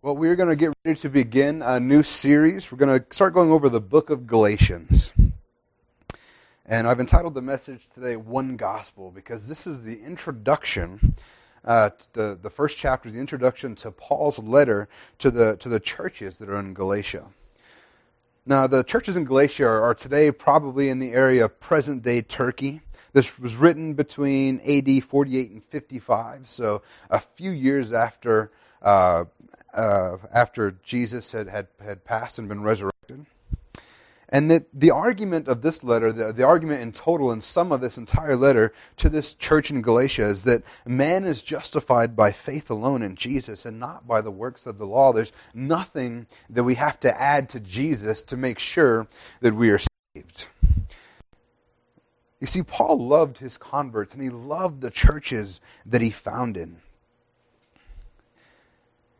Well, we're going to get ready to begin a new series. We're going to start going over the book of Galatians. And I've entitled the message today, One Gospel, because this is the introduction. Uh, the, the first chapter is the introduction to Paul's letter to the, to the churches that are in Galatia. Now, the churches in Galatia are, are today probably in the area of present day Turkey. This was written between AD 48 and 55, so a few years after uh, uh, after Jesus had, had, had passed and been resurrected. And that the argument of this letter, the, the argument in total in some of this entire letter to this church in Galatia is that man is justified by faith alone in Jesus and not by the works of the law. There's nothing that we have to add to Jesus to make sure that we are saved. You see, Paul loved his converts and he loved the churches that he founded.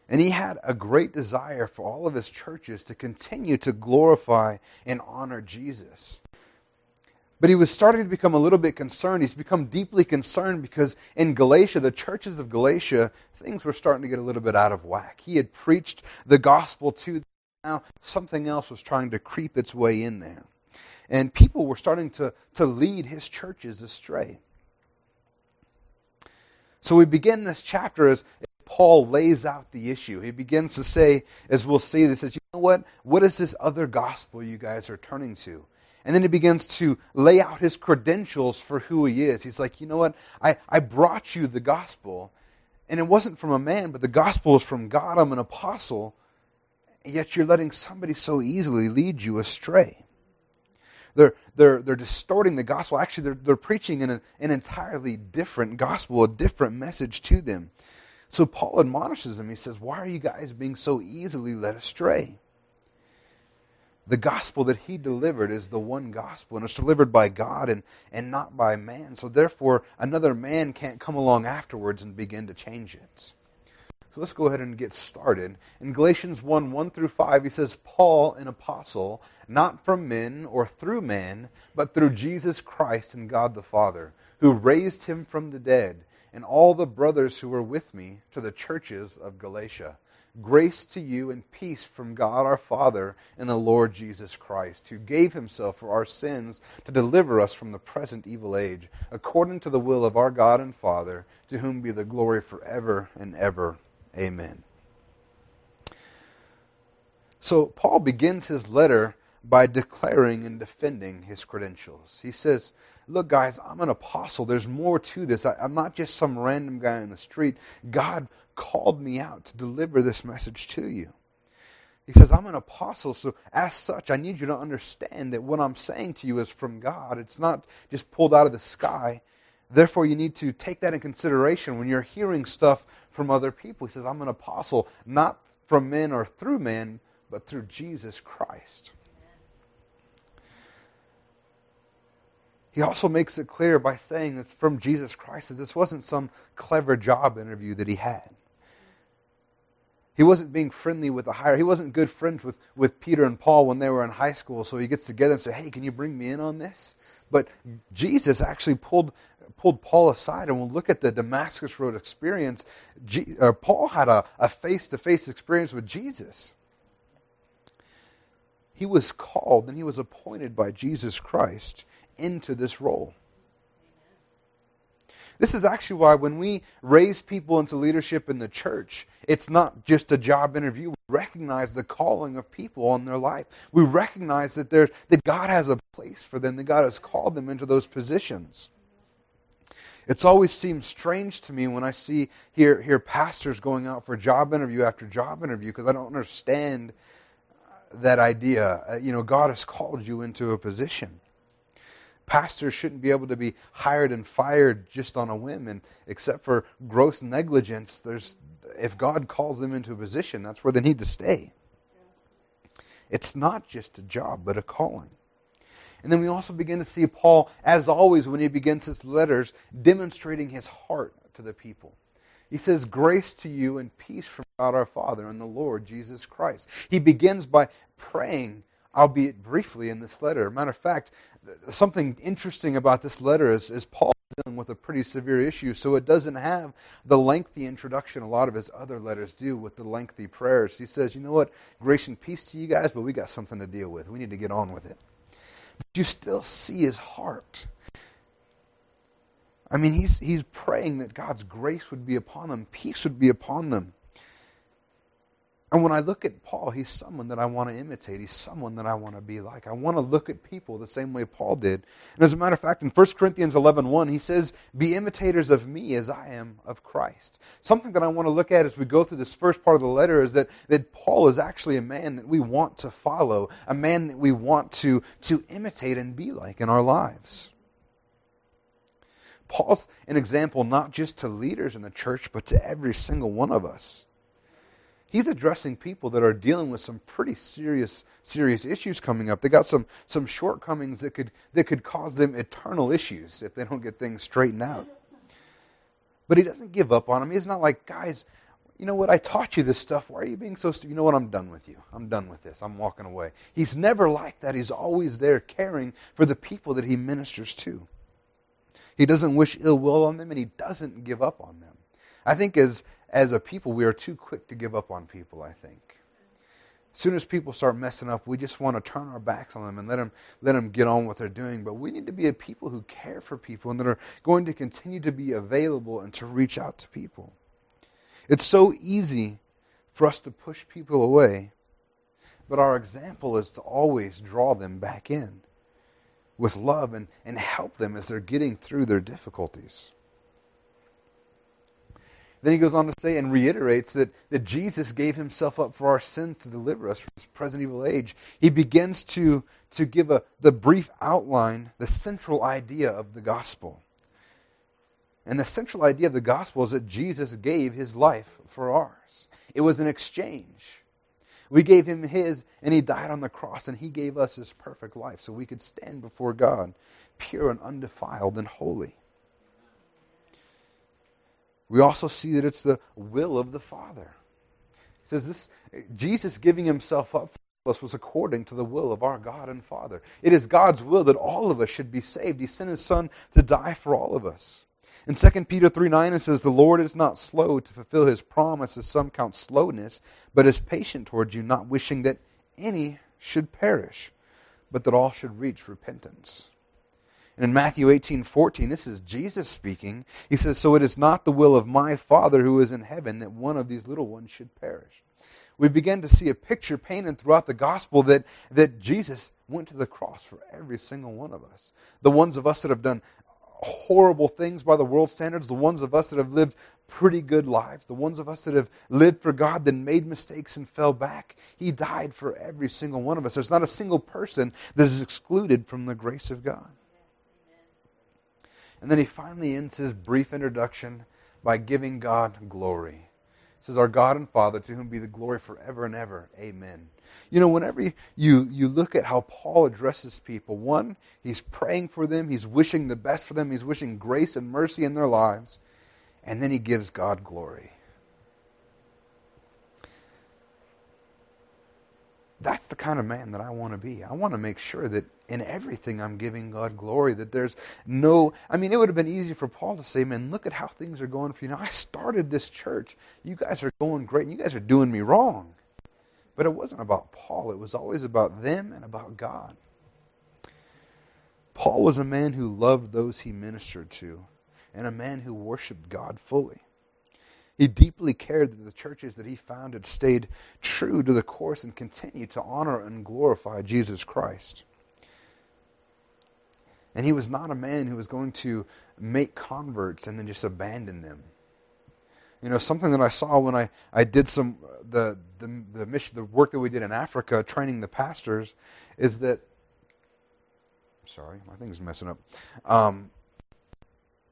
And he had a great desire for all of his churches to continue to glorify and honor Jesus. But he was starting to become a little bit concerned. He's become deeply concerned because in Galatia, the churches of Galatia, things were starting to get a little bit out of whack. He had preached the gospel to them. Now, something else was trying to creep its way in there. And people were starting to, to lead his churches astray. So we begin this chapter as, Paul lays out the issue. He begins to say, as we'll see, this says, you know what? What is this other gospel you guys are turning to? And then he begins to lay out his credentials for who he is. He's like, you know what? I, I brought you the gospel, and it wasn't from a man, but the gospel is from God. I'm an apostle, yet you're letting somebody so easily lead you astray. They're, they're, they're distorting the gospel. Actually, they're, they're preaching an, an entirely different gospel, a different message to them. So Paul admonishes them. He says, Why are you guys being so easily led astray? The gospel that he delivered is the one gospel, and it's delivered by God and, and not by man. So therefore, another man can't come along afterwards and begin to change it. So let's go ahead and get started. In Galatians 1 1 through 5, he says, Paul, an apostle, not from men or through man, but through Jesus Christ and God the Father, who raised him from the dead and all the brothers who were with me to the churches of Galatia. Grace to you and peace from God our Father and the Lord Jesus Christ, who gave himself for our sins to deliver us from the present evil age, according to the will of our God and Father, to whom be the glory forever and ever. Amen. So, Paul begins his letter by declaring and defending his credentials. He says, Look, guys, I'm an apostle. There's more to this. I, am not just some random guy in the street. God called me out to deliver this message to you. He says, I'm an apostle, so as such, I need you to understand that what I'm saying to you is from God. It's not just pulled out of the sky. Therefore, you need to take that in consideration when you're hearing stuff from other people. He says, I'm an apostle, not from men or through men, but through Jesus Christ. He also makes it clear by saying it's from Jesus Christ that this wasn't some clever job interview that he had. He wasn't being friendly with the higher. He wasn't good friends with, with Peter and Paul when they were in high school, so he gets together and says, Hey, can you bring me in on this? But Jesus actually pulled, pulled Paul aside, and we'll look at the Damascus Road experience. G, uh, Paul had a face to face experience with Jesus. He was called and he was appointed by Jesus Christ into this role. This is actually why when we raise people into leadership in the church, it's not just a job interview. We recognize the calling of people on their life. We recognize that, that God has a place for them, that God has called them into those positions. It's always seemed strange to me when I see here, hear pastors going out for job interview after job interview because I don't understand that idea. Uh, you know, God has called you into a position pastors shouldn't be able to be hired and fired just on a whim and except for gross negligence there's if god calls them into a position that's where they need to stay. It's not just a job but a calling. And then we also begin to see paul as always when he begins his letters demonstrating his heart to the people. He says grace to you and peace from god our father and the lord jesus christ. He begins by praying albeit briefly in this letter. Matter of fact something interesting about this letter is, is Paul dealing with a pretty severe issue, so it doesn't have the lengthy introduction a lot of his other letters do with the lengthy prayers. He says, You know what? Grace and peace to you guys, but we got something to deal with. We need to get on with it. But you still see his heart. I mean, he's, he's praying that God's grace would be upon them, peace would be upon them. And when I look at Paul, he's someone that I want to imitate. He's someone that I want to be like. I want to look at people the same way Paul did. And as a matter of fact, in 1 Corinthians 11 1, he says, Be imitators of me as I am of Christ. Something that I want to look at as we go through this first part of the letter is that, that Paul is actually a man that we want to follow, a man that we want to, to imitate and be like in our lives. Paul's an example not just to leaders in the church, but to every single one of us he's addressing people that are dealing with some pretty serious serious issues coming up. They got some some shortcomings that could that could cause them eternal issues if they don't get things straightened out. But he doesn't give up on them. He's not like, guys, you know what? I taught you this stuff. Why are you being so stupid? You know what? I'm done with you. I'm done with this. I'm walking away. He's never like that. He's always there caring for the people that he ministers to. He doesn't wish ill will on them and he doesn't give up on them. I think as as a people, we are too quick to give up on people, I think. As soon as people start messing up, we just want to turn our backs on them and let them, let them get on what they're doing. But we need to be a people who care for people and that are going to continue to be available and to reach out to people. It's so easy for us to push people away, but our example is to always draw them back in with love and, and help them as they're getting through their difficulties. Then he goes on to say and reiterates that, that Jesus gave himself up for our sins to deliver us from this present evil age. He begins to, to give a, the brief outline, the central idea of the gospel. And the central idea of the gospel is that Jesus gave his life for ours. It was an exchange. We gave him his, and he died on the cross, and he gave us his perfect life so we could stand before God, pure and undefiled and holy we also see that it's the will of the Father. He says this Jesus giving himself up for us was according to the will of our God and Father. It is God's will that all of us should be saved. He sent his Son to die for all of us. In 2 Peter 3 9, it says, The Lord is not slow to fulfill his promise, as some count slowness, but is patient towards you, not wishing that any should perish, but that all should reach repentance. And in Matthew 18 14, this is Jesus speaking. He says, So it is not the will of my Father who is in heaven that one of these little ones should perish. We begin to see a picture painted throughout the gospel that, that Jesus went to the cross for every single one of us. The ones of us that have done horrible things by the world standards, the ones of us that have lived pretty good lives, the ones of us that have lived for God, then made mistakes and fell back. He died for every single one of us. There's not a single person that is excluded from the grace of God. And then he finally ends his brief introduction by giving God glory. He says, Our God and Father, to whom be the glory forever and ever. Amen. You know, whenever you, you look at how Paul addresses people, one, he's praying for them, he's wishing the best for them, he's wishing grace and mercy in their lives, and then he gives God glory. That's the kind of man that I want to be. I want to make sure that in everything I'm giving God glory, that there's no. I mean, it would have been easy for Paul to say, man, look at how things are going for you now. I started this church. You guys are going great, and you guys are doing me wrong. But it wasn't about Paul, it was always about them and about God. Paul was a man who loved those he ministered to, and a man who worshiped God fully. He deeply cared that the churches that he founded stayed true to the course and continued to honor and glorify Jesus Christ. And he was not a man who was going to make converts and then just abandon them. You know, something that I saw when I, I did some the, the the mission the work that we did in Africa training the pastors is that sorry, my thing's messing up. Um,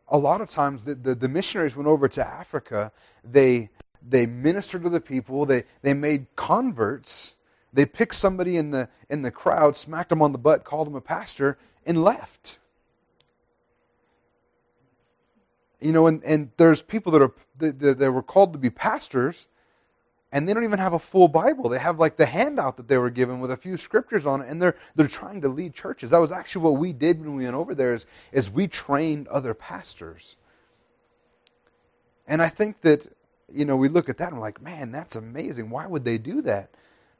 a lot of times the, the, the, missionaries went over to Africa, they, they ministered to the people, they, they made converts, they picked somebody in the, in the crowd, smacked them on the butt, called them a pastor, and left. You know, and, and there's people that are that, that were called to be pastors, and they don't even have a full Bible. They have like the handout that they were given with a few scriptures on it, and they're they're trying to lead churches. That was actually what we did when we went over there. Is is we trained other pastors, and I think that you know we look at that and we're like, man, that's amazing. Why would they do that?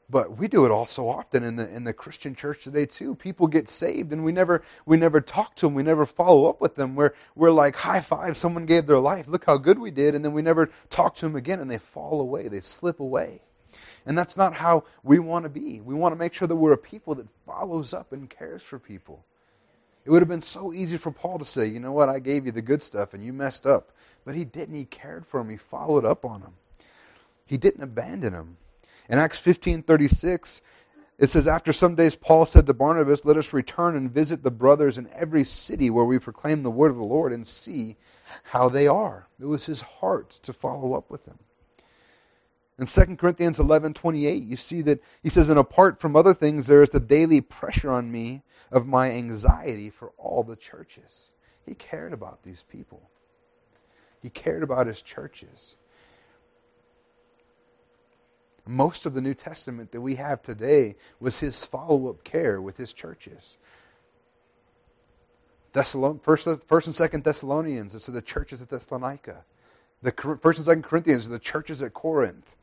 But we do it all so often in the in the Christian church today too. People get saved and we never we never talk to them. We never follow up with them. We're we're like high five. Someone gave their life. Look how good we did, and then we never talk to them again, and they fall away. They slip away. And that's not how we want to be. We want to make sure that we're a people that follows up and cares for people. It would have been so easy for Paul to say, you know what, I gave you the good stuff and you messed up. But he didn't. He cared for him. He followed up on him. He didn't abandon him. In Acts 15:36, it says, After some days, Paul said to Barnabas, Let us return and visit the brothers in every city where we proclaim the word of the Lord and see how they are. It was his heart to follow up with them. In 2 Corinthians 11 28, you see that he says, And apart from other things, there is the daily pressure on me of my anxiety for all the churches. He cared about these people, he cared about his churches. Most of the New Testament that we have today was his follow up care with his churches. Thessalon- first, first and Second Thessalonians is the churches at Thessalonica. The First and Second Corinthians are the churches at Corinth.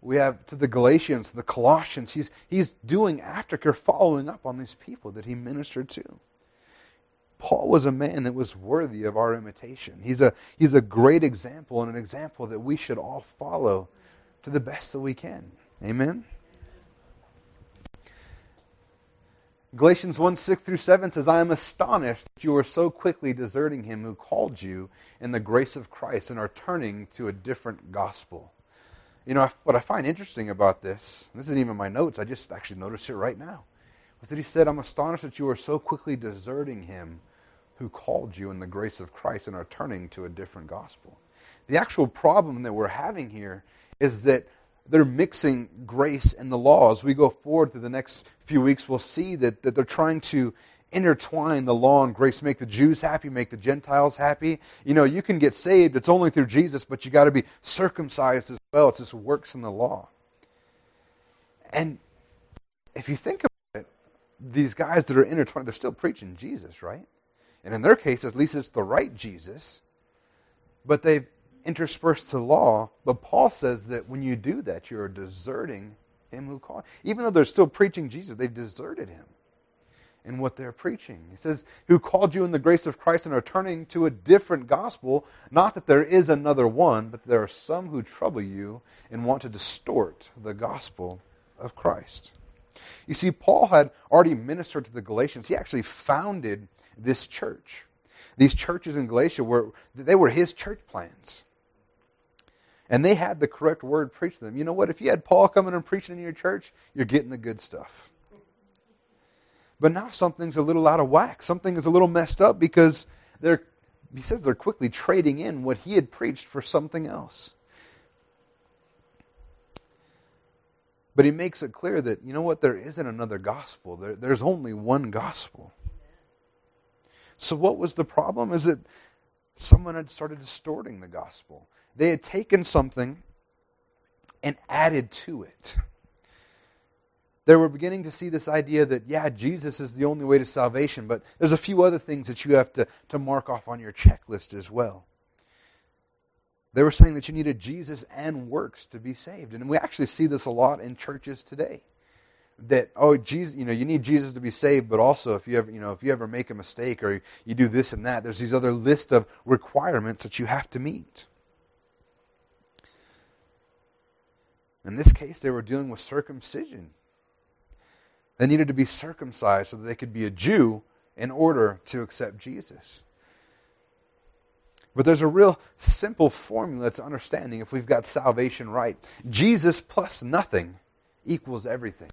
We have to the Galatians, the Colossians. He's, he's doing aftercare, following up on these people that he ministered to. Paul was a man that was worthy of our imitation. He's a, he's a great example and an example that we should all follow to the best that we can. Amen? Galatians 1 6 through 7 says, I am astonished that you are so quickly deserting him who called you in the grace of Christ and are turning to a different gospel. You know, what I find interesting about this, this isn't even my notes, I just actually noticed it right now, was that he said, I'm astonished that you are so quickly deserting him who called you in the grace of Christ and are turning to a different gospel. The actual problem that we're having here is that they're mixing grace and the law. As we go forward through the next few weeks, we'll see that, that they're trying to intertwine the law and grace, make the Jews happy, make the Gentiles happy. You know, you can get saved, it's only through Jesus, but you got to be circumcised as well. It's just works in the law. And if you think about it, these guys that are intertwined, they're still preaching Jesus, right? And in their case, at least it's the right Jesus, but they've interspersed to law. But Paul says that when you do that, you're deserting him who called. Even though they're still preaching Jesus, they've deserted him in what they're preaching. He says, Who called you in the grace of Christ and are turning to a different gospel. Not that there is another one, but there are some who trouble you and want to distort the gospel of Christ. You see, Paul had already ministered to the Galatians. He actually founded this church. These churches in Galatia were they were his church plans and they had the correct word preached to them. You know what? If you had Paul coming and preaching in your church, you're getting the good stuff. But now something's a little out of whack. Something is a little messed up because they're, he says they're quickly trading in what he had preached for something else. But he makes it clear that, you know what, there isn't another gospel. There, there's only one gospel. So, what was the problem? Is that someone had started distorting the gospel. They had taken something and added to it. They were beginning to see this idea that, yeah, Jesus is the only way to salvation, but there's a few other things that you have to, to mark off on your checklist as well. They were saying that you needed Jesus and works to be saved. And we actually see this a lot in churches today. That oh Jesus, you know, you need Jesus to be saved, but also if you ever, you know, if you ever make a mistake or you do this and that, there's these other list of requirements that you have to meet. In this case, they were dealing with circumcision. They needed to be circumcised so that they could be a Jew in order to accept Jesus. But there's a real simple formula to understanding if we've got salvation right. Jesus plus nothing equals everything.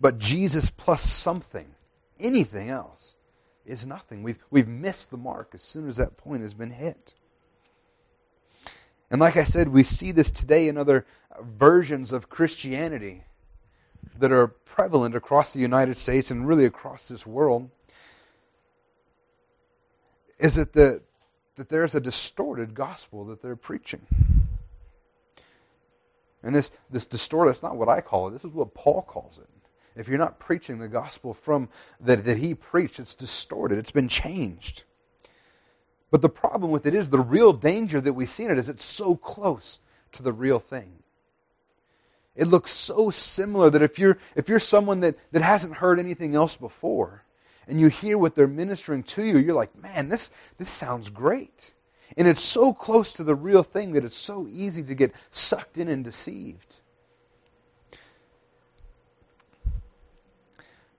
But Jesus plus something, anything else, is nothing. We've, we've missed the mark as soon as that point has been hit. And like I said, we see this today in other versions of Christianity that are prevalent across the United States and really across this world. Is that, that there's a distorted gospel that they're preaching? And this, this distorted, that's not what I call it. This is what Paul calls it. If you're not preaching the gospel from that, that he preached, it's distorted. It's been changed. But the problem with it is the real danger that we see in it is it's so close to the real thing. It looks so similar that if you're, if you're someone that, that hasn't heard anything else before, and you hear what they're ministering to you, you're like, man, this, this sounds great. And it's so close to the real thing that it's so easy to get sucked in and deceived.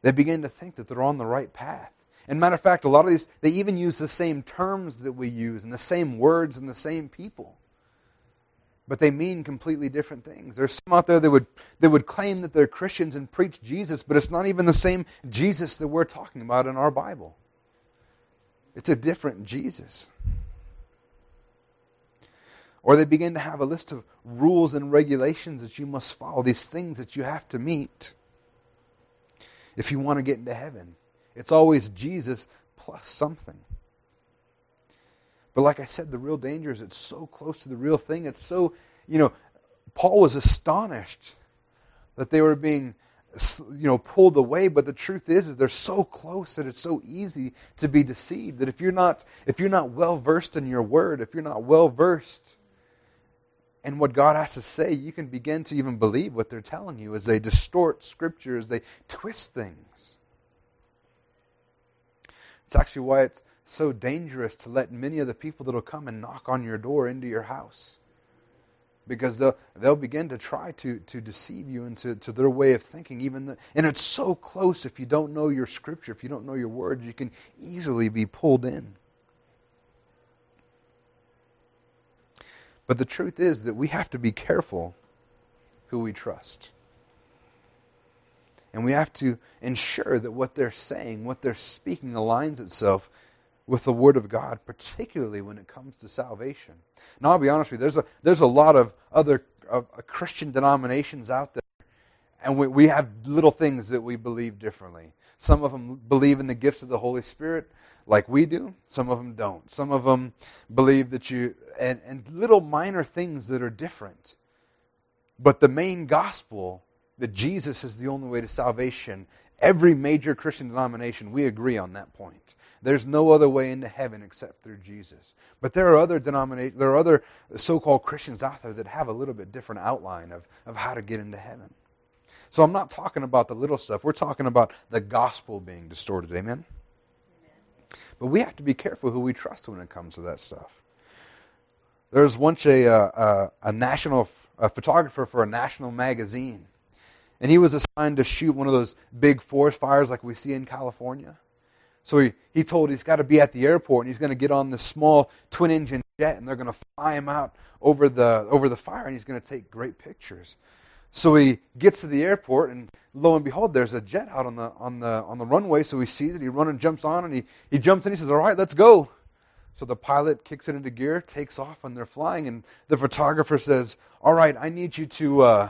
They begin to think that they're on the right path. And matter of fact, a lot of these, they even use the same terms that we use and the same words and the same people. But they mean completely different things. There's some out there that would, that would claim that they're Christians and preach Jesus, but it's not even the same Jesus that we're talking about in our Bible. It's a different Jesus. Or they begin to have a list of rules and regulations that you must follow, these things that you have to meet if you want to get into heaven. It's always Jesus plus something. But like I said, the real danger is it's so close to the real thing. It's so, you know, Paul was astonished that they were being you know pulled away but the truth is is they're so close that it's so easy to be deceived that if you're not if you're not well versed in your word if you're not well versed in what God has to say you can begin to even believe what they're telling you as they distort scriptures they twist things it's actually why it's so dangerous to let many of the people that will come and knock on your door into your house. Because they'll, they'll begin to try to, to deceive you into to their way of thinking. Even the, and it's so close if you don't know your scripture, if you don't know your words, you can easily be pulled in. But the truth is that we have to be careful who we trust. And we have to ensure that what they're saying, what they're speaking, aligns itself with the Word of God, particularly when it comes to salvation. Now, I'll be honest with you, there's a, there's a lot of other uh, Christian denominations out there, and we, we have little things that we believe differently. Some of them believe in the gifts of the Holy Spirit like we do, some of them don't. Some of them believe that you, and, and little minor things that are different. But the main gospel that Jesus is the only way to salvation, every major Christian denomination, we agree on that point. There's no other way into heaven except through Jesus. But there are other denominations, there are other so-called Christians out there that have a little bit different outline of, of how to get into heaven. So I'm not talking about the little stuff. We're talking about the gospel being distorted. Amen? But we have to be careful who we trust when it comes to that stuff. There was once a, a, uh, uh, a national a photographer for a national magazine and he was assigned to shoot one of those big forest fires like we see in California. So he, he told he's got to be at the airport and he's going to get on this small twin engine jet and they're going to fly him out over the, over the fire and he's going to take great pictures. So he gets to the airport and lo and behold, there's a jet out on the, on the, on the runway. So he sees it, he runs and jumps on and he, he jumps in. He says, All right, let's go. So the pilot kicks it into gear, takes off, and they're flying. And the photographer says, All right, I need you to. Uh,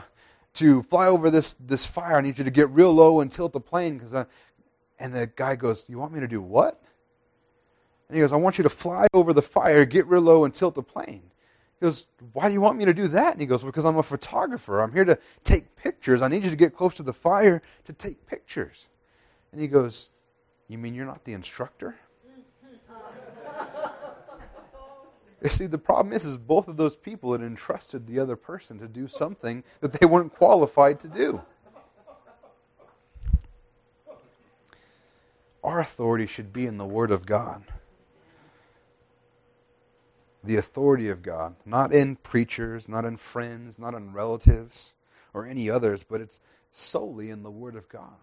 to fly over this, this fire. I need you to get real low and tilt the plane. Cause I, and the guy goes, You want me to do what? And he goes, I want you to fly over the fire, get real low, and tilt the plane. He goes, Why do you want me to do that? And he goes, Because I'm a photographer. I'm here to take pictures. I need you to get close to the fire to take pictures. And he goes, You mean you're not the instructor? You see, the problem is, is both of those people had entrusted the other person to do something that they weren't qualified to do. Our authority should be in the Word of God. The authority of God, not in preachers, not in friends, not in relatives or any others, but it's solely in the Word of God.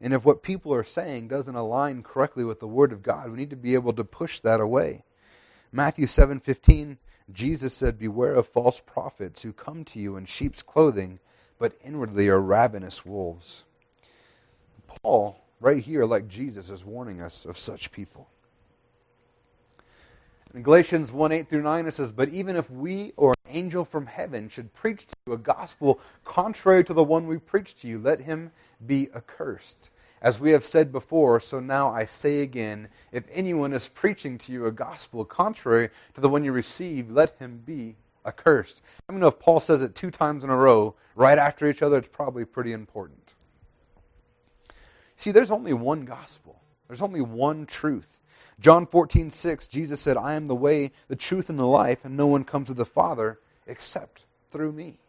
And if what people are saying doesn't align correctly with the Word of God, we need to be able to push that away. Matthew 7:15, Jesus said, "Beware of false prophets who come to you in sheep's clothing, but inwardly are ravenous wolves." Paul, right here, like Jesus, is warning us of such people. In Galatians 1 8 through 9, it says, But even if we or an angel from heaven should preach to you a gospel contrary to the one we preach to you, let him be accursed. As we have said before, so now I say again if anyone is preaching to you a gospel contrary to the one you received, let him be accursed. I mean, if Paul says it two times in a row, right after each other, it's probably pretty important. See, there's only one gospel. There's only one truth. John 14, 6, Jesus said, I am the way, the truth, and the life, and no one comes to the Father except through me.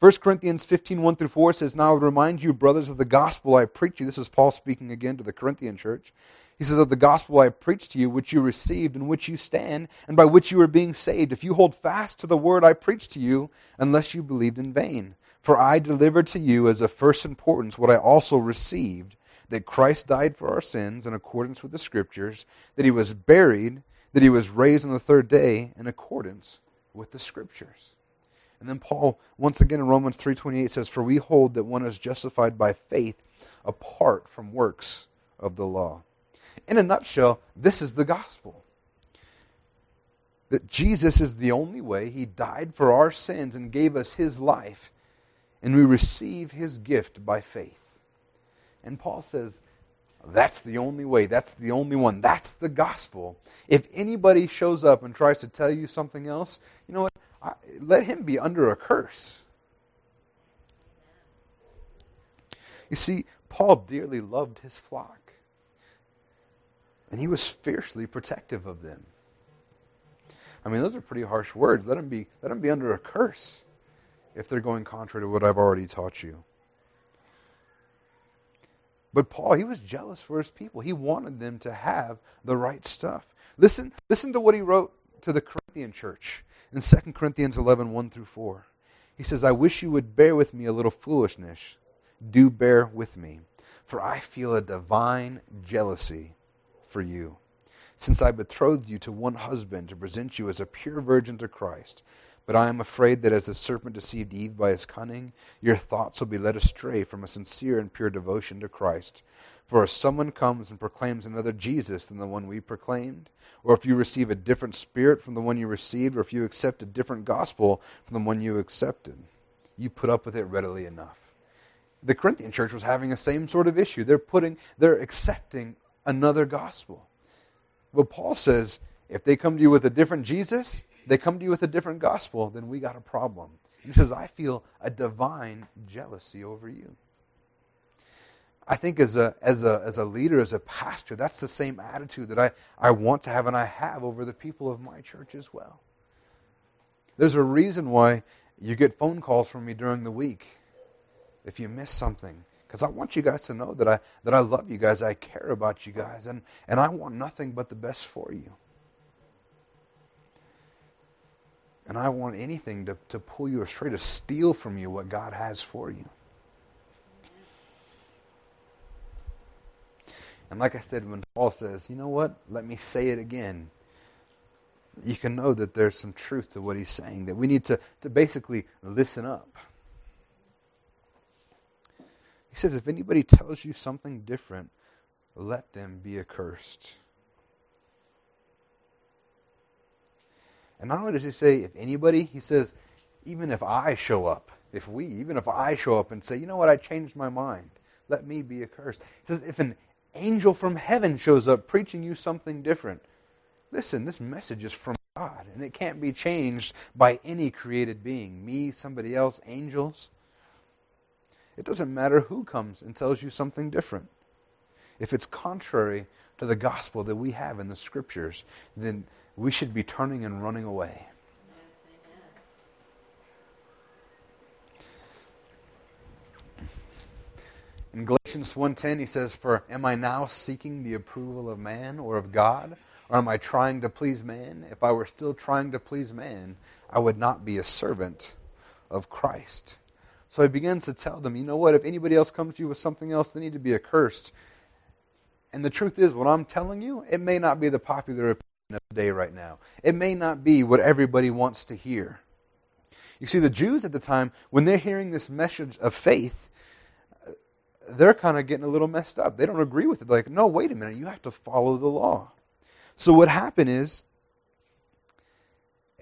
1 Corinthians 15, 1 through 4 says, Now I would remind you, brothers, of the gospel I preach you. This is Paul speaking again to the Corinthian church. He says, Of the gospel I preached to you, which you received, in which you stand, and by which you are being saved, if you hold fast to the word I preached to you, unless you believed in vain. For I delivered to you as of first importance what I also received that Christ died for our sins in accordance with the Scriptures, that he was buried, that he was raised on the third day in accordance with the Scriptures. And then Paul, once again in Romans 3.28 says, For we hold that one is justified by faith apart from works of the law. In a nutshell, this is the gospel. That Jesus is the only way. He died for our sins and gave us his life. And we receive his gift by faith. And Paul says, that's the only way. That's the only one. That's the gospel. If anybody shows up and tries to tell you something else, you know what? Let him be under a curse. You see, Paul dearly loved his flock, and he was fiercely protective of them. I mean, those are pretty harsh words. Let them be, let them be under a curse if they're going contrary to what I've already taught you. But Paul, he was jealous for his people. He wanted them to have the right stuff. Listen, listen to what he wrote to the Corinthian church in 2 Corinthians 11, 1 through 4. He says, I wish you would bear with me a little foolishness. Do bear with me, for I feel a divine jealousy for you, since I betrothed you to one husband to present you as a pure virgin to Christ. But I am afraid that as the serpent deceived Eve by his cunning, your thoughts will be led astray from a sincere and pure devotion to Christ. For if someone comes and proclaims another Jesus than the one we proclaimed, or if you receive a different spirit from the one you received, or if you accept a different gospel from the one you accepted, you put up with it readily enough. The Corinthian church was having the same sort of issue. They're putting, they're accepting another gospel. But Paul says, if they come to you with a different Jesus, they come to you with a different gospel, then we got a problem. he says, I feel a divine jealousy over you. I think as a, as a, as a leader, as a pastor, that's the same attitude that I, I want to have and I have over the people of my church as well. There's a reason why you get phone calls from me during the week if you miss something. Because I want you guys to know that I, that I love you guys, I care about you guys, and, and I want nothing but the best for you. And I want anything to, to pull you astray, to steal from you what God has for you. And like I said, when Paul says, you know what, let me say it again, you can know that there's some truth to what he's saying, that we need to, to basically listen up. He says, if anybody tells you something different, let them be accursed. And not only does he say, if anybody, he says, even if I show up, if we, even if I show up and say, you know what, I changed my mind, let me be accursed. He says, if an angel from heaven shows up preaching you something different, listen, this message is from God, and it can't be changed by any created being me, somebody else, angels. It doesn't matter who comes and tells you something different. If it's contrary to the gospel that we have in the scriptures, then we should be turning and running away. In Galatians 1:10 he says, "For am I now seeking the approval of man or of God, or am I trying to please man? If I were still trying to please man, I would not be a servant of Christ." So he begins to tell them, "You know what? If anybody else comes to you with something else, they need to be accursed." And the truth is, what I'm telling you, it may not be the popular opinion of the day right now. It may not be what everybody wants to hear. You see, the Jews at the time, when they're hearing this message of faith, they're kind of getting a little messed up. They don't agree with it. Like, no, wait a minute, you have to follow the law. So what happened is,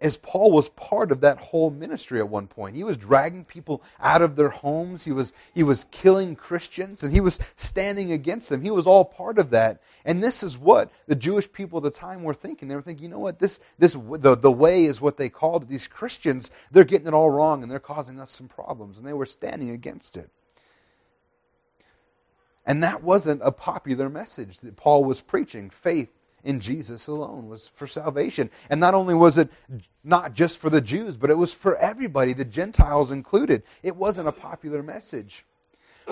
as Paul was part of that whole ministry at one point. He was dragging people out of their homes. He was, he was killing Christians and he was standing against them. He was all part of that. And this is what the Jewish people at the time were thinking. They were thinking, you know what, this, this, the, the way is what they called it. These Christians, they're getting it all wrong and they're causing us some problems. And they were standing against it. And that wasn't a popular message that Paul was preaching. Faith in Jesus alone was for salvation. And not only was it not just for the Jews, but it was for everybody, the Gentiles included. It wasn't a popular message.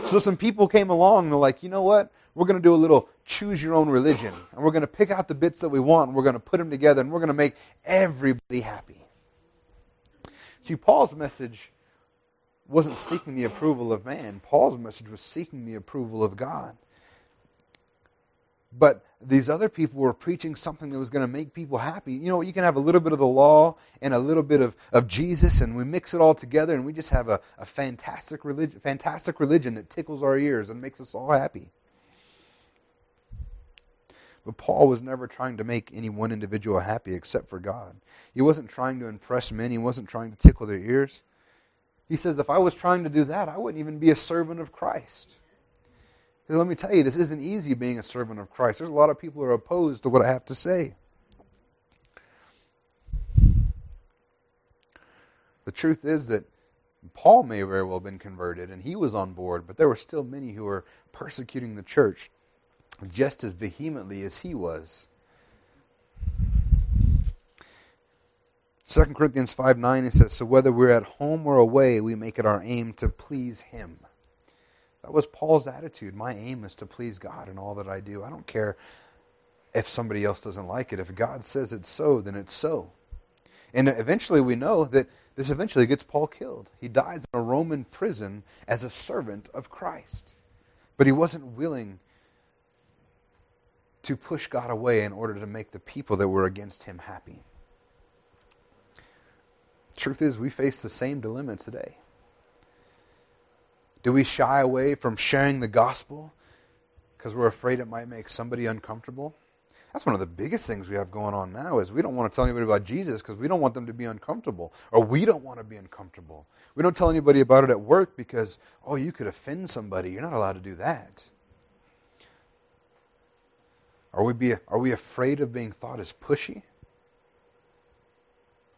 So some people came along and they're like, you know what? We're going to do a little choose your own religion. And we're going to pick out the bits that we want and we're going to put them together and we're going to make everybody happy. See, Paul's message wasn't seeking the approval of man. Paul's message was seeking the approval of God. But these other people were preaching something that was going to make people happy. You know, you can have a little bit of the law and a little bit of, of Jesus, and we mix it all together, and we just have a, a fantastic, religion, fantastic religion that tickles our ears and makes us all happy. But Paul was never trying to make any one individual happy except for God. He wasn't trying to impress men, he wasn't trying to tickle their ears. He says, if I was trying to do that, I wouldn't even be a servant of Christ. Let me tell you, this isn't easy being a servant of Christ. There's a lot of people who are opposed to what I have to say. The truth is that Paul may very well have been converted and he was on board, but there were still many who were persecuting the church just as vehemently as he was. 2 Corinthians 5 9, it says, So whether we're at home or away, we make it our aim to please him. That was Paul's attitude. My aim is to please God in all that I do. I don't care if somebody else doesn't like it. If God says it's so, then it's so. And eventually we know that this eventually gets Paul killed. He dies in a Roman prison as a servant of Christ. But he wasn't willing to push God away in order to make the people that were against him happy. Truth is, we face the same dilemma today. Do we shy away from sharing the gospel because we're afraid it might make somebody uncomfortable? That's one of the biggest things we have going on now is we don't want to tell anybody about Jesus because we don't want them to be uncomfortable or we don't want to be uncomfortable. We don't tell anybody about it at work because oh you could offend somebody. You're not allowed to do that. Are we be are we afraid of being thought as pushy?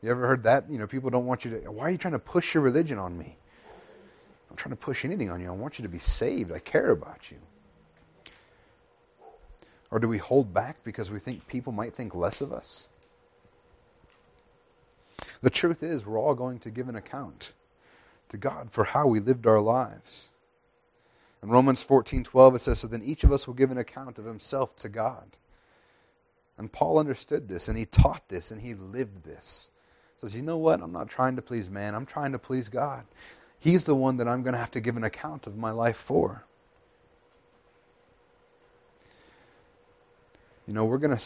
You ever heard that? You know, people don't want you to. Why are you trying to push your religion on me? I'm trying to push anything on you. I want you to be saved. I care about you. Or do we hold back because we think people might think less of us? The truth is, we're all going to give an account to God for how we lived our lives. In Romans 14:12 it says so then each of us will give an account of himself to God. And Paul understood this and he taught this and he lived this says, You know what? I'm not trying to please man, I'm trying to please God. He's the one that I'm going to have to give an account of my life for. You know, we're going to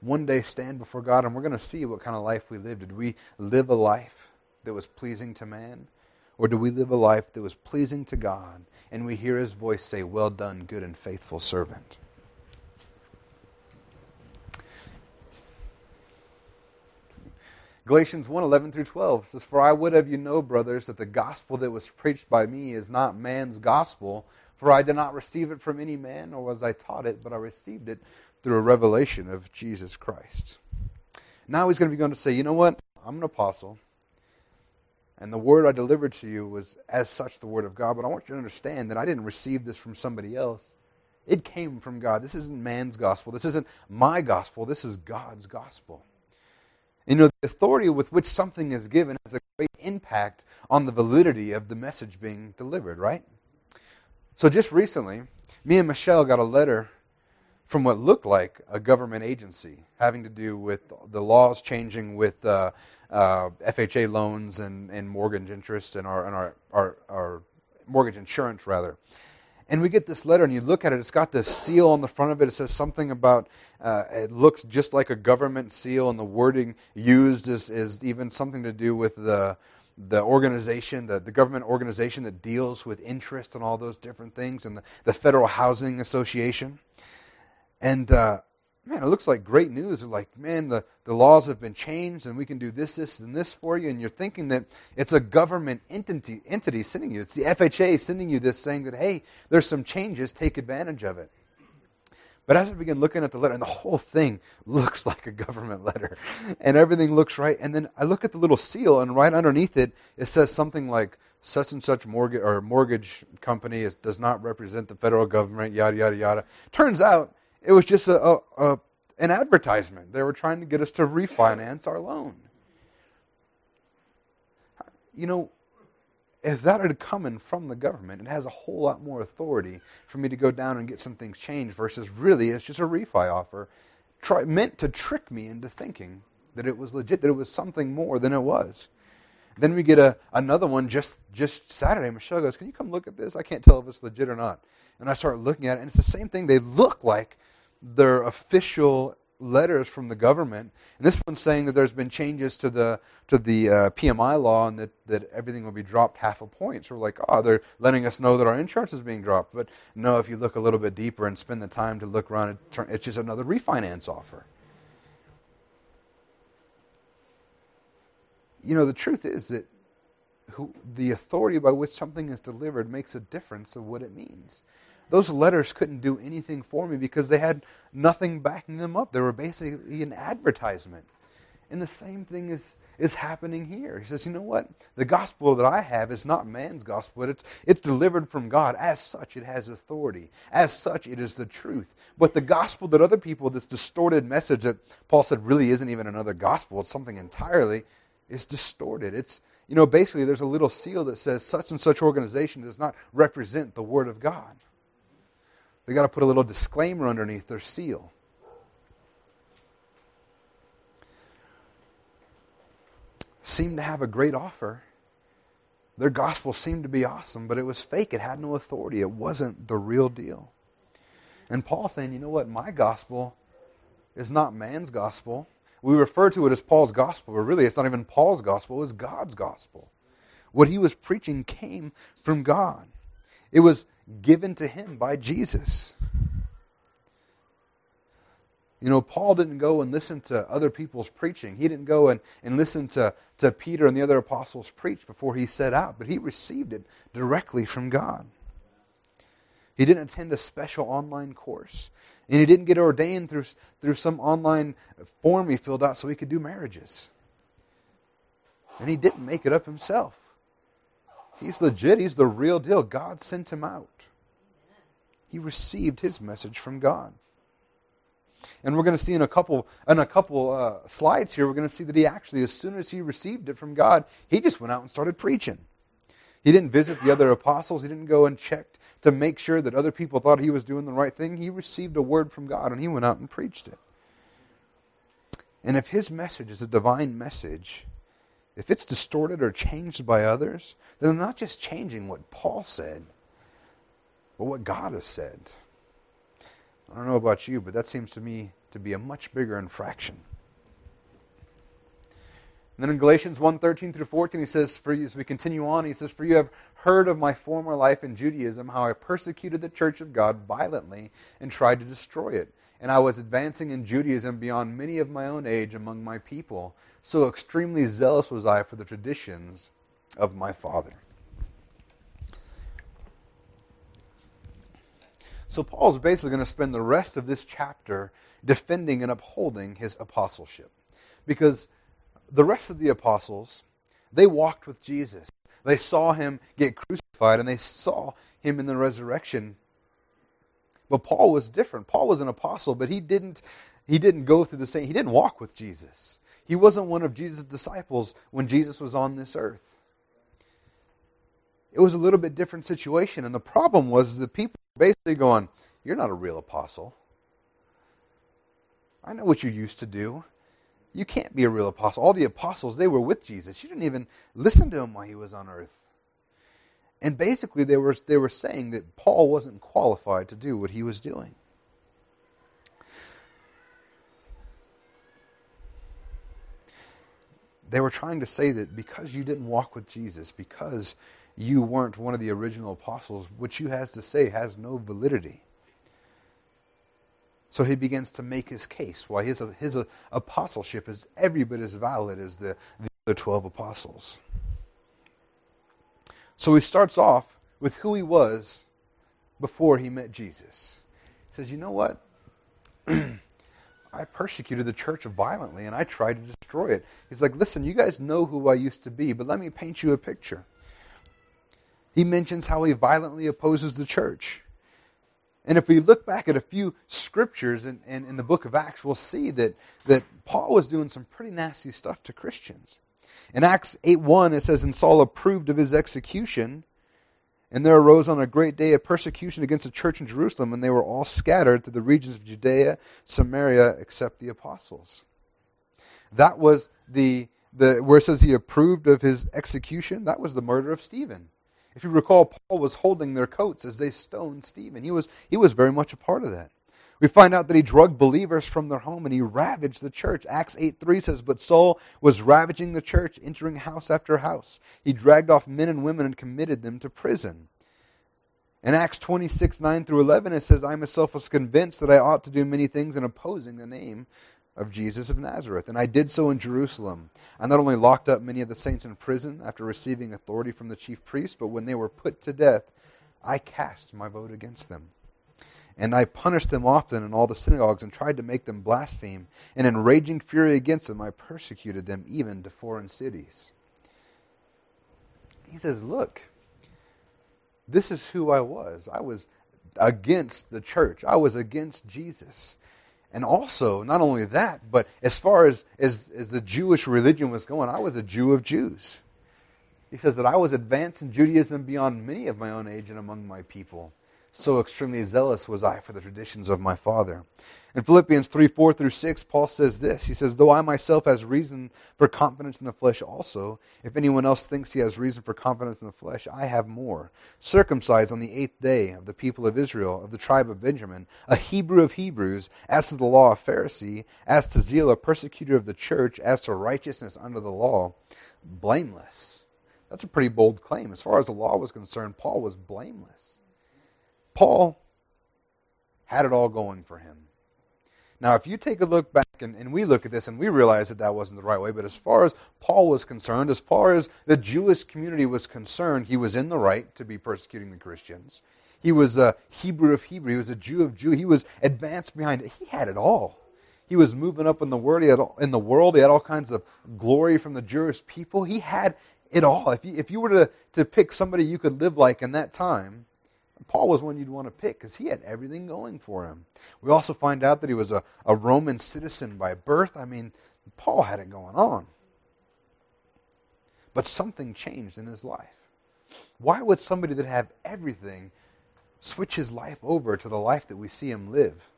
one day stand before God and we're going to see what kind of life we lived. Did we live a life that was pleasing to man? Or do we live a life that was pleasing to God and we hear his voice say, Well done, good and faithful servant? Galatians 1 11 through 12 says, For I would have you know, brothers, that the gospel that was preached by me is not man's gospel, for I did not receive it from any man, nor was I taught it, but I received it through a revelation of Jesus Christ. Now he's going to be going to say, You know what? I'm an apostle, and the word I delivered to you was as such the word of God, but I want you to understand that I didn't receive this from somebody else. It came from God. This isn't man's gospel. This isn't my gospel. This is God's gospel. You know, the authority with which something is given has a great impact on the validity of the message being delivered, right? So just recently, me and Michelle got a letter from what looked like a government agency having to do with the laws changing with uh, uh, FHA loans and, and mortgage interest and our, and our, our, our mortgage insurance, rather. And we get this letter, and you look at it, it's got this seal on the front of it. It says something about uh, it looks just like a government seal, and the wording used is, is even something to do with the, the organization, the, the government organization that deals with interest and all those different things, and the, the Federal Housing Association. And uh, man, it looks like great news. They're like, man, the, the laws have been changed and we can do this, this, and this for you. And you're thinking that it's a government entity, entity sending you. It's the FHA sending you this saying that, hey, there's some changes, take advantage of it. But as I begin looking at the letter, and the whole thing looks like a government letter, and everything looks right, and then I look at the little seal, and right underneath it, it says something like, such and such mortgage or mortgage company is, does not represent the federal government, yada yada yada. Turns out it was just a, a, a, an advertisement. They were trying to get us to refinance our loan. You know, if that had come in from the government, it has a whole lot more authority for me to go down and get some things changed versus really it's just a refi offer try, meant to trick me into thinking that it was legit, that it was something more than it was. Then we get a, another one just, just Saturday. Michelle goes, Can you come look at this? I can't tell if it's legit or not. And I start looking at it, and it's the same thing. They look like they're official letters from the government. And this one's saying that there's been changes to the to the uh, PMI law and that, that everything will be dropped half a point. So we're like, oh, they're letting us know that our insurance is being dropped. But no, if you look a little bit deeper and spend the time to look around, it's just another refinance offer. You know, the truth is that who, the authority by which something is delivered makes a difference of what it means those letters couldn't do anything for me because they had nothing backing them up. They were basically an advertisement. And the same thing is, is happening here. He says, you know what? The gospel that I have is not man's gospel. It's, it's delivered from God. As such, it has authority. As such, it is the truth. But the gospel that other people, this distorted message that Paul said really isn't even another gospel, it's something entirely, is distorted. It's, you know, basically there's a little seal that says such and such organization does not represent the Word of God. They got to put a little disclaimer underneath their seal. Seemed to have a great offer. Their gospel seemed to be awesome, but it was fake. It had no authority. It wasn't the real deal. And Paul saying, you know what? My gospel is not man's gospel. We refer to it as Paul's gospel, but really it's not even Paul's gospel, it was God's gospel. What he was preaching came from God. It was given to him by Jesus. You know, Paul didn't go and listen to other people's preaching. He didn't go and, and listen to, to Peter and the other apostles preach before he set out, but he received it directly from God. He didn't attend a special online course. And he didn't get ordained through, through some online form he filled out so he could do marriages. And he didn't make it up himself. He's legit. He's the real deal. God sent him out. He received his message from God. And we're going to see in a couple in a couple uh, slides here, we're going to see that he actually, as soon as he received it from God, he just went out and started preaching. He didn't visit the other apostles. He didn't go and check to make sure that other people thought he was doing the right thing. He received a word from God and he went out and preached it. And if his message is a divine message, if it's distorted or changed by others, then they're not just changing what Paul said, but what God has said. I don't know about you, but that seems to me to be a much bigger infraction. And then in Galatians 1 13 through 14, he says, for you, as we continue on, he says, For you have heard of my former life in Judaism, how I persecuted the church of God violently and tried to destroy it. And I was advancing in Judaism beyond many of my own age among my people. So extremely zealous was I for the traditions of my father. So Paul's basically going to spend the rest of this chapter defending and upholding his apostleship. Because the rest of the apostles, they walked with Jesus. They saw him get crucified and they saw him in the resurrection. But Paul was different. Paul was an apostle, but he didn't he didn't go through the same he didn't walk with Jesus. He wasn't one of Jesus' disciples when Jesus was on this earth it was a little bit different situation. And the problem was the people basically going, You're not a real apostle. I know what you used to do. You can't be a real apostle. All the apostles, they were with Jesus. You didn't even listen to him while he was on earth. And basically, they were, they were saying that Paul wasn't qualified to do what he was doing. They were trying to say that because you didn't walk with Jesus, because you weren't one of the original apostles, what you has to say has no validity. So he begins to make his case why his, his apostleship is every bit as valid as the, the other 12 apostles. So he starts off with who he was before he met Jesus. He says, You know what? I persecuted the church violently and I tried to destroy it. He's like, Listen, you guys know who I used to be, but let me paint you a picture. He mentions how he violently opposes the church. And if we look back at a few scriptures in, in, in, the book of Acts, we'll see that, that Paul was doing some pretty nasty stuff to Christians. In Acts 8 1, it says, And Saul approved of his execution. And there arose on a great day a persecution against the church in Jerusalem, and they were all scattered to the regions of Judea, Samaria, except the apostles. That was the, the where it says he approved of his execution, that was the murder of Stephen. If you recall, Paul was holding their coats as they stoned Stephen. He was, he was very much a part of that. We find out that he drugged believers from their home and he ravaged the church. Acts 8 3 says, But Saul was ravaging the church, entering house after house. He dragged off men and women and committed them to prison. In Acts 26 9 through 11, it says, I myself was convinced that I ought to do many things in opposing the name of Jesus of Nazareth. And I did so in Jerusalem. I not only locked up many of the saints in prison after receiving authority from the chief priests, but when they were put to death, I cast my vote against them. And I punished them often in all the synagogues and tried to make them blaspheme. And in raging fury against them, I persecuted them even to foreign cities. He says, Look, this is who I was. I was against the church, I was against Jesus. And also, not only that, but as far as, as, as the Jewish religion was going, I was a Jew of Jews. He says that I was advanced in Judaism beyond many of my own age and among my people. So extremely zealous was I for the traditions of my father. In Philippians 3 4 through 6, Paul says this. He says, Though I myself has reason for confidence in the flesh also, if anyone else thinks he has reason for confidence in the flesh, I have more. Circumcised on the eighth day of the people of Israel, of the tribe of Benjamin, a Hebrew of Hebrews, as to the law, a Pharisee, as to zeal, a persecutor of the church, as to righteousness under the law, blameless. That's a pretty bold claim. As far as the law was concerned, Paul was blameless. Paul had it all going for him. Now, if you take a look back and, and, we look at this and we realize that that wasn't the right way, but as far as Paul was concerned, as far as the Jewish community was concerned, he was in the right to be persecuting the Christians. He was a Hebrew of Hebrew. He was a Jew of Jew. He was advanced behind it. He had it all. He was moving up in the world. He had all, in the world. He had all kinds of glory from the Jewish people. He had it all. If you, if you were to, to pick somebody you could live like in that time, Paul was one you'd want to pick because he had everything going for him. We also find out that he was a, a Roman citizen by birth. I mean, Paul had it going on. But something changed in his life. Why would somebody that had everything switch his life over to the life that we see him live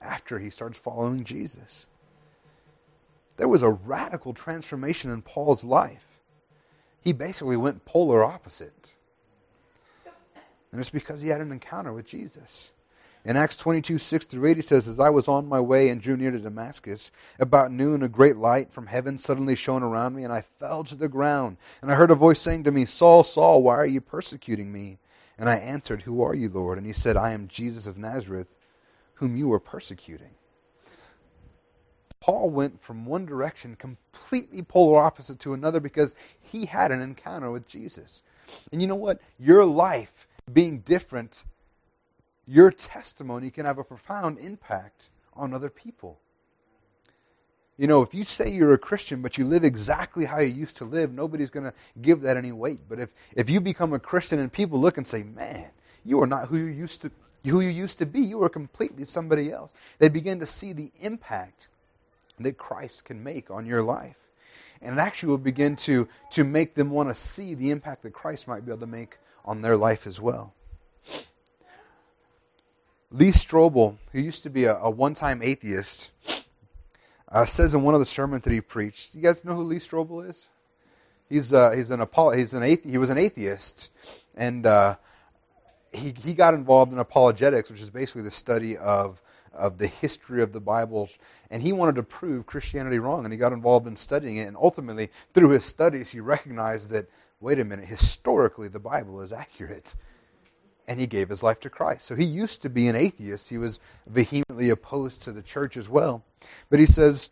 after he starts following Jesus? There was a radical transformation in Paul's life. He basically went polar opposite. And it's because he had an encounter with Jesus. In Acts 22, 6 through 8, he says, As I was on my way and drew near to Damascus, about noon a great light from heaven suddenly shone around me, and I fell to the ground. And I heard a voice saying to me, Saul, Saul, why are you persecuting me? And I answered, Who are you, Lord? And he said, I am Jesus of Nazareth, whom you are persecuting. Paul went from one direction, completely polar opposite to another, because he had an encounter with Jesus. And you know what? Your life being different, your testimony can have a profound impact on other people. You know, if you say you're a Christian, but you live exactly how you used to live, nobody's going to give that any weight. But if, if you become a Christian and people look and say, man, you are not who you used to who you used to be, you are completely somebody else. They begin to see the impact that Christ can make on your life. And it actually will begin to, to make them want to see the impact that Christ might be able to make on their life as well. Lee Strobel, who used to be a, a one time atheist, uh, says in one of the sermons that he preached. You guys know who Lee Strobel is? He's, uh, he's, an, he's an athe- he was an atheist, and uh, he, he got involved in apologetics, which is basically the study of, of the history of the Bible. And he wanted to prove Christianity wrong, and he got involved in studying it. And ultimately, through his studies, he recognized that wait a minute, historically, the Bible is accurate. and he gave his life to Christ. So he used to be an atheist. He was vehemently opposed to the church as well. But he says,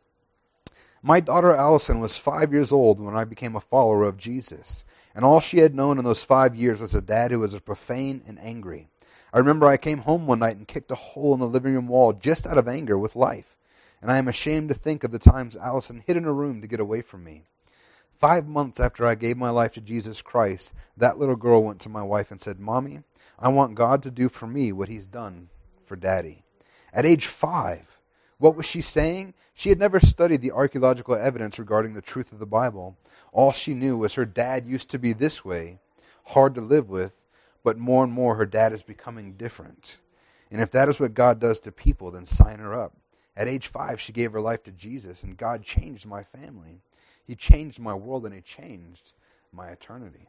My daughter Allison was five years old when I became a follower of Jesus. And all she had known in those five years was a dad who was profane and angry. I remember I came home one night and kicked a hole in the living room wall just out of anger with life. And I am ashamed to think of the times Allison hid in her room to get away from me. Five months after I gave my life to Jesus Christ, that little girl went to my wife and said, Mommy, I want God to do for me what He's done for Daddy. At age five, what was she saying? She had never studied the archaeological evidence regarding the truth of the Bible. All she knew was her dad used to be this way, hard to live with, but more and more her dad is becoming different. And if that is what God does to people, then sign her up. At age five, she gave her life to Jesus, and God changed my family. He changed my world, and He changed my eternity.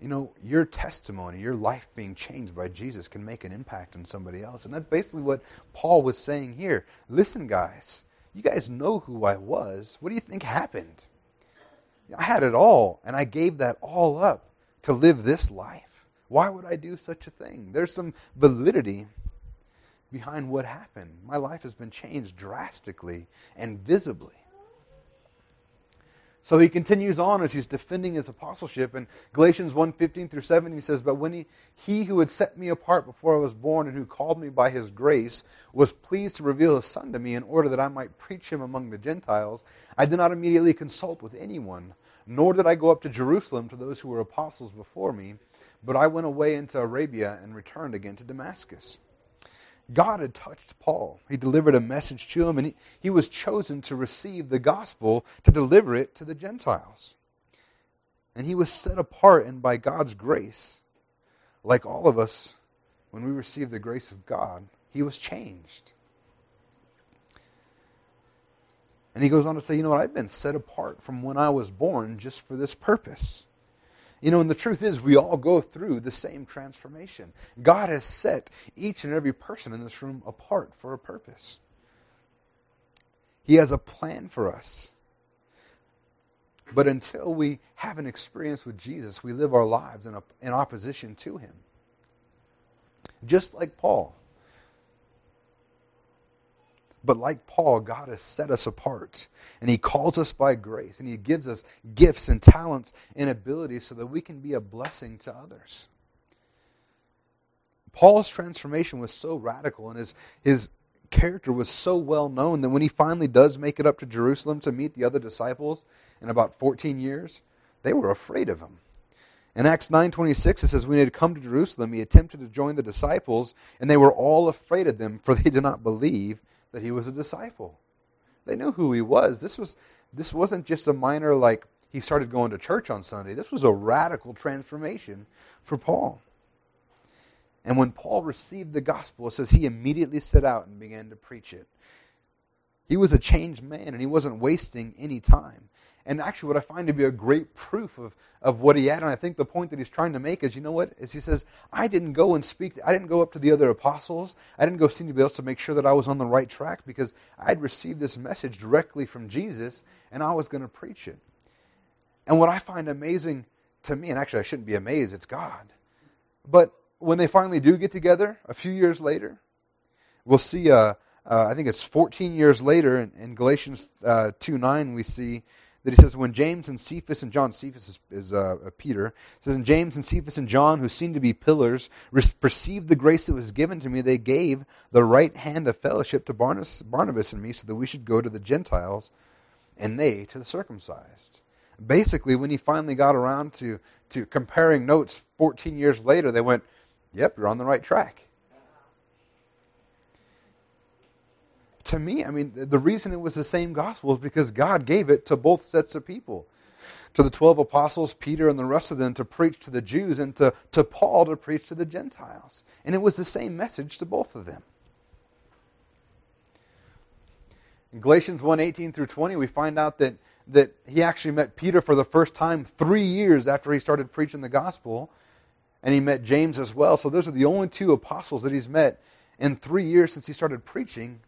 You know, your testimony, your life being changed by Jesus can make an impact on somebody else. And that's basically what Paul was saying here. Listen, guys, you guys know who I was. What do you think happened? I had it all, and I gave that all up to live this life. Why would I do such a thing? There's some validity behind what happened. My life has been changed drastically and visibly. So he continues on as he's defending his apostleship. In Galatians 1 15 through 7, he says, But when he, he who had set me apart before I was born and who called me by his grace was pleased to reveal his son to me in order that I might preach him among the Gentiles, I did not immediately consult with anyone, nor did I go up to Jerusalem to those who were apostles before me, but I went away into Arabia and returned again to Damascus. God had touched Paul. He delivered a message to him, and he, he was chosen to receive the gospel to deliver it to the Gentiles. And he was set apart, and by God's grace, like all of us, when we receive the grace of God, he was changed. And he goes on to say, You know what? I've been set apart from when I was born just for this purpose. You know, and the truth is, we all go through the same transformation. God has set each and every person in this room apart for a purpose. He has a plan for us. But until we have an experience with Jesus, we live our lives in, a, in opposition to Him. Just like Paul. But like Paul, God has set us apart. And He calls us by grace. And He gives us gifts and talents and abilities so that we can be a blessing to others. Paul's transformation was so radical and his, his character was so well known that when he finally does make it up to Jerusalem to meet the other disciples in about 14 years, they were afraid of him. In Acts 9:26 it says when he had come to Jerusalem he attempted to join the disciples and they were all afraid of them for they did not believe that he was a disciple. They knew who he was. This was this wasn't just a minor like he started going to church on Sunday. This was a radical transformation for Paul. And when Paul received the gospel, it says he immediately set out and began to preach it. He was a changed man and he wasn't wasting any time. And actually, what I find to be a great proof of, of what he had, and I think the point that he's trying to make is, you know what? Is he says, I didn't go and speak, I didn't go up to the other apostles, I didn't go see anybody else to make sure that I was on the right track because I had received this message directly from Jesus and I was going to preach it. And what I find amazing to me, and actually I shouldn't be amazed, it's God. But when they finally do get together a few years later, we'll see, uh, uh, I think it's 14 years later in, in Galatians uh, 2 9, we see that he says, when James and Cephas and John, Cephas is, is uh, uh Peter, says, and James and Cephas and John, who seemed to be pillars, perceived the grace that was given to me, they gave the right hand of fellowship to Barnabas, Barnabas and me so that we should go to the Gentiles and they to the circumcised. Basically, when he finally got around to, to comparing notes 14 years later, they went, yep, you're on the right track. To me, I mean, the reason it was the same gospel is because God gave it to both sets of people. To the 12 apostles, Peter and the rest of them to preach to the Jews, and to, to Paul to preach to the Gentiles. And it was the same message to both of them. In Galatians 1 18 through 20, we find out that, that he actually met Peter for the first time three years after he started preaching the gospel. And he met James as well. So those are the only two apostles that he's met in three years since he started preaching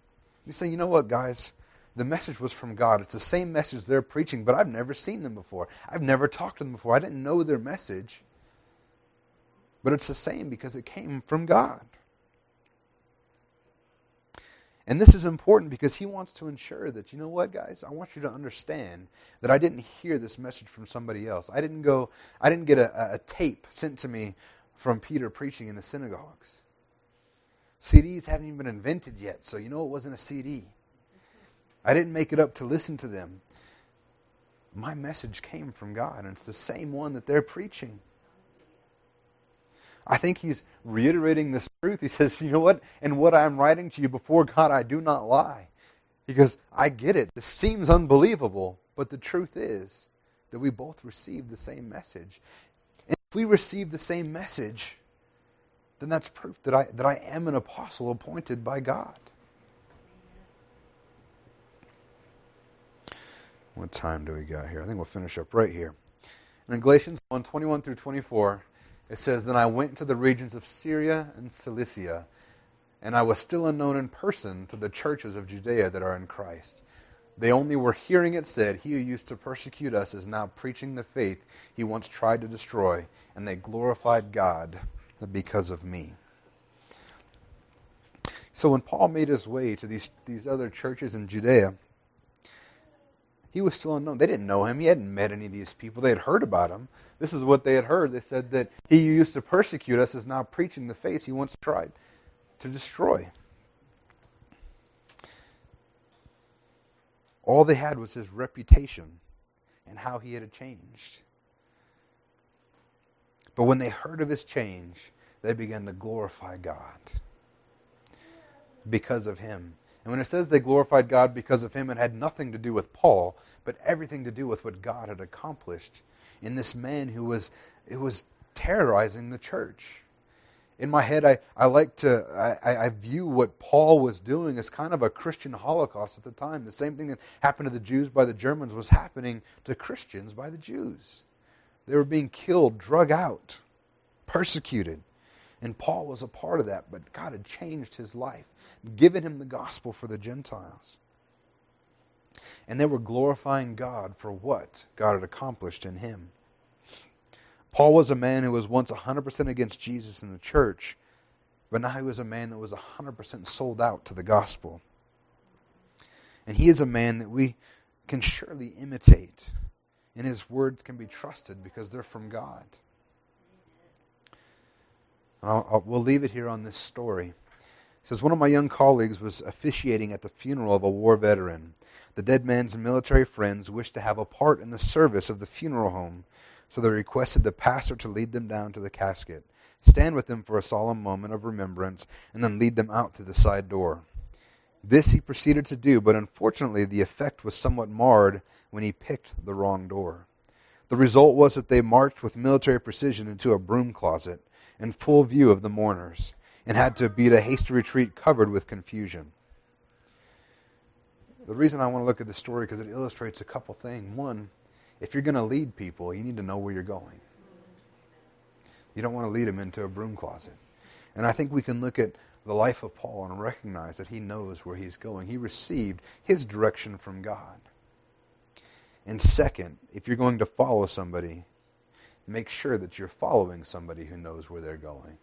you say, you know what, guys? The message was from God. It's the same message they're preaching, but I've never seen them before. I've never talked to them before. I didn't know their message. But it's the same because it came from God. And this is important because he wants to ensure that, you know what, guys, I want you to understand that I didn't hear this message from somebody else. I didn't go, I didn't get a, a tape sent to me from Peter preaching in the synagogues. CDs haven't even been invented yet, so you know it wasn't a CD. I didn't make it up to listen to them. My message came from God, and it's the same one that they're preaching. I think he's reiterating this truth. He says, You know what? And what I'm writing to you before God, I do not lie. He goes, I get it. This seems unbelievable, but the truth is that we both received the same message. And if we receive the same message, then that's proof that I, that I am an apostle appointed by God. What time do we got here? I think we'll finish up right here. And in Galatians 1 21 through 24, it says, Then I went to the regions of Syria and Cilicia, and I was still unknown in person to the churches of Judea that are in Christ. They only were hearing it said, He who used to persecute us is now preaching the faith he once tried to destroy, and they glorified God because of me. So when Paul made his way to these, these other churches in Judea, he was still unknown. They didn't know him. He hadn't met any of these people. They had heard about him. This is what they had heard. They said that he who used to persecute us is now preaching the faith he once tried to destroy. All they had was his reputation and how he had changed. But when they heard of his change, they began to glorify God because of him. And when it says they glorified God because of him, it had nothing to do with Paul, but everything to do with what God had accomplished in this man who was, it was terrorizing the church. In my head, I, I like to, I, I view what Paul was doing as kind of a Christian Holocaust at the time. The same thing that happened to the Jews by the Germans was happening to Christians by the Jews. They were being killed, drug out, persecuted. And Paul was a part of that, but God had changed his life, given him the gospel for the Gentiles. And they were glorifying God for what God had accomplished in him. Paul was a man who was once 100% against Jesus in the church, but now he was a man that was 100% sold out to the gospel. And he is a man that we can surely imitate, and his words can be trusted because they're from God. I'll, I'll, we'll leave it here on this story. It says one of my young colleagues was officiating at the funeral of a war veteran. The dead man's military friends wished to have a part in the service of the funeral home, so they requested the pastor to lead them down to the casket, stand with them for a solemn moment of remembrance, and then lead them out through the side door. This he proceeded to do, but unfortunately the effect was somewhat marred when he picked the wrong door. The result was that they marched with military precision into a broom closet in full view of the mourners and had to beat a hasty retreat covered with confusion. The reason I want to look at this story because it illustrates a couple things. One, if you're going to lead people, you need to know where you're going. You don't want to lead them into a broom closet. And I think we can look at the life of Paul and recognize that he knows where he's going. He received his direction from God. And second, if you're going to follow somebody, make sure that you're following somebody who knows where they're going.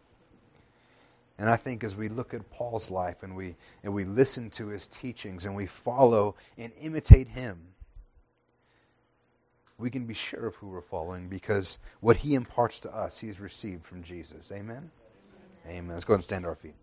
And I think as we look at Paul's life and we, and we listen to his teachings and we follow and imitate him, we can be sure of who we're following because what he imparts to us, he's received from Jesus. Amen? Amen. Let's go and stand our feet.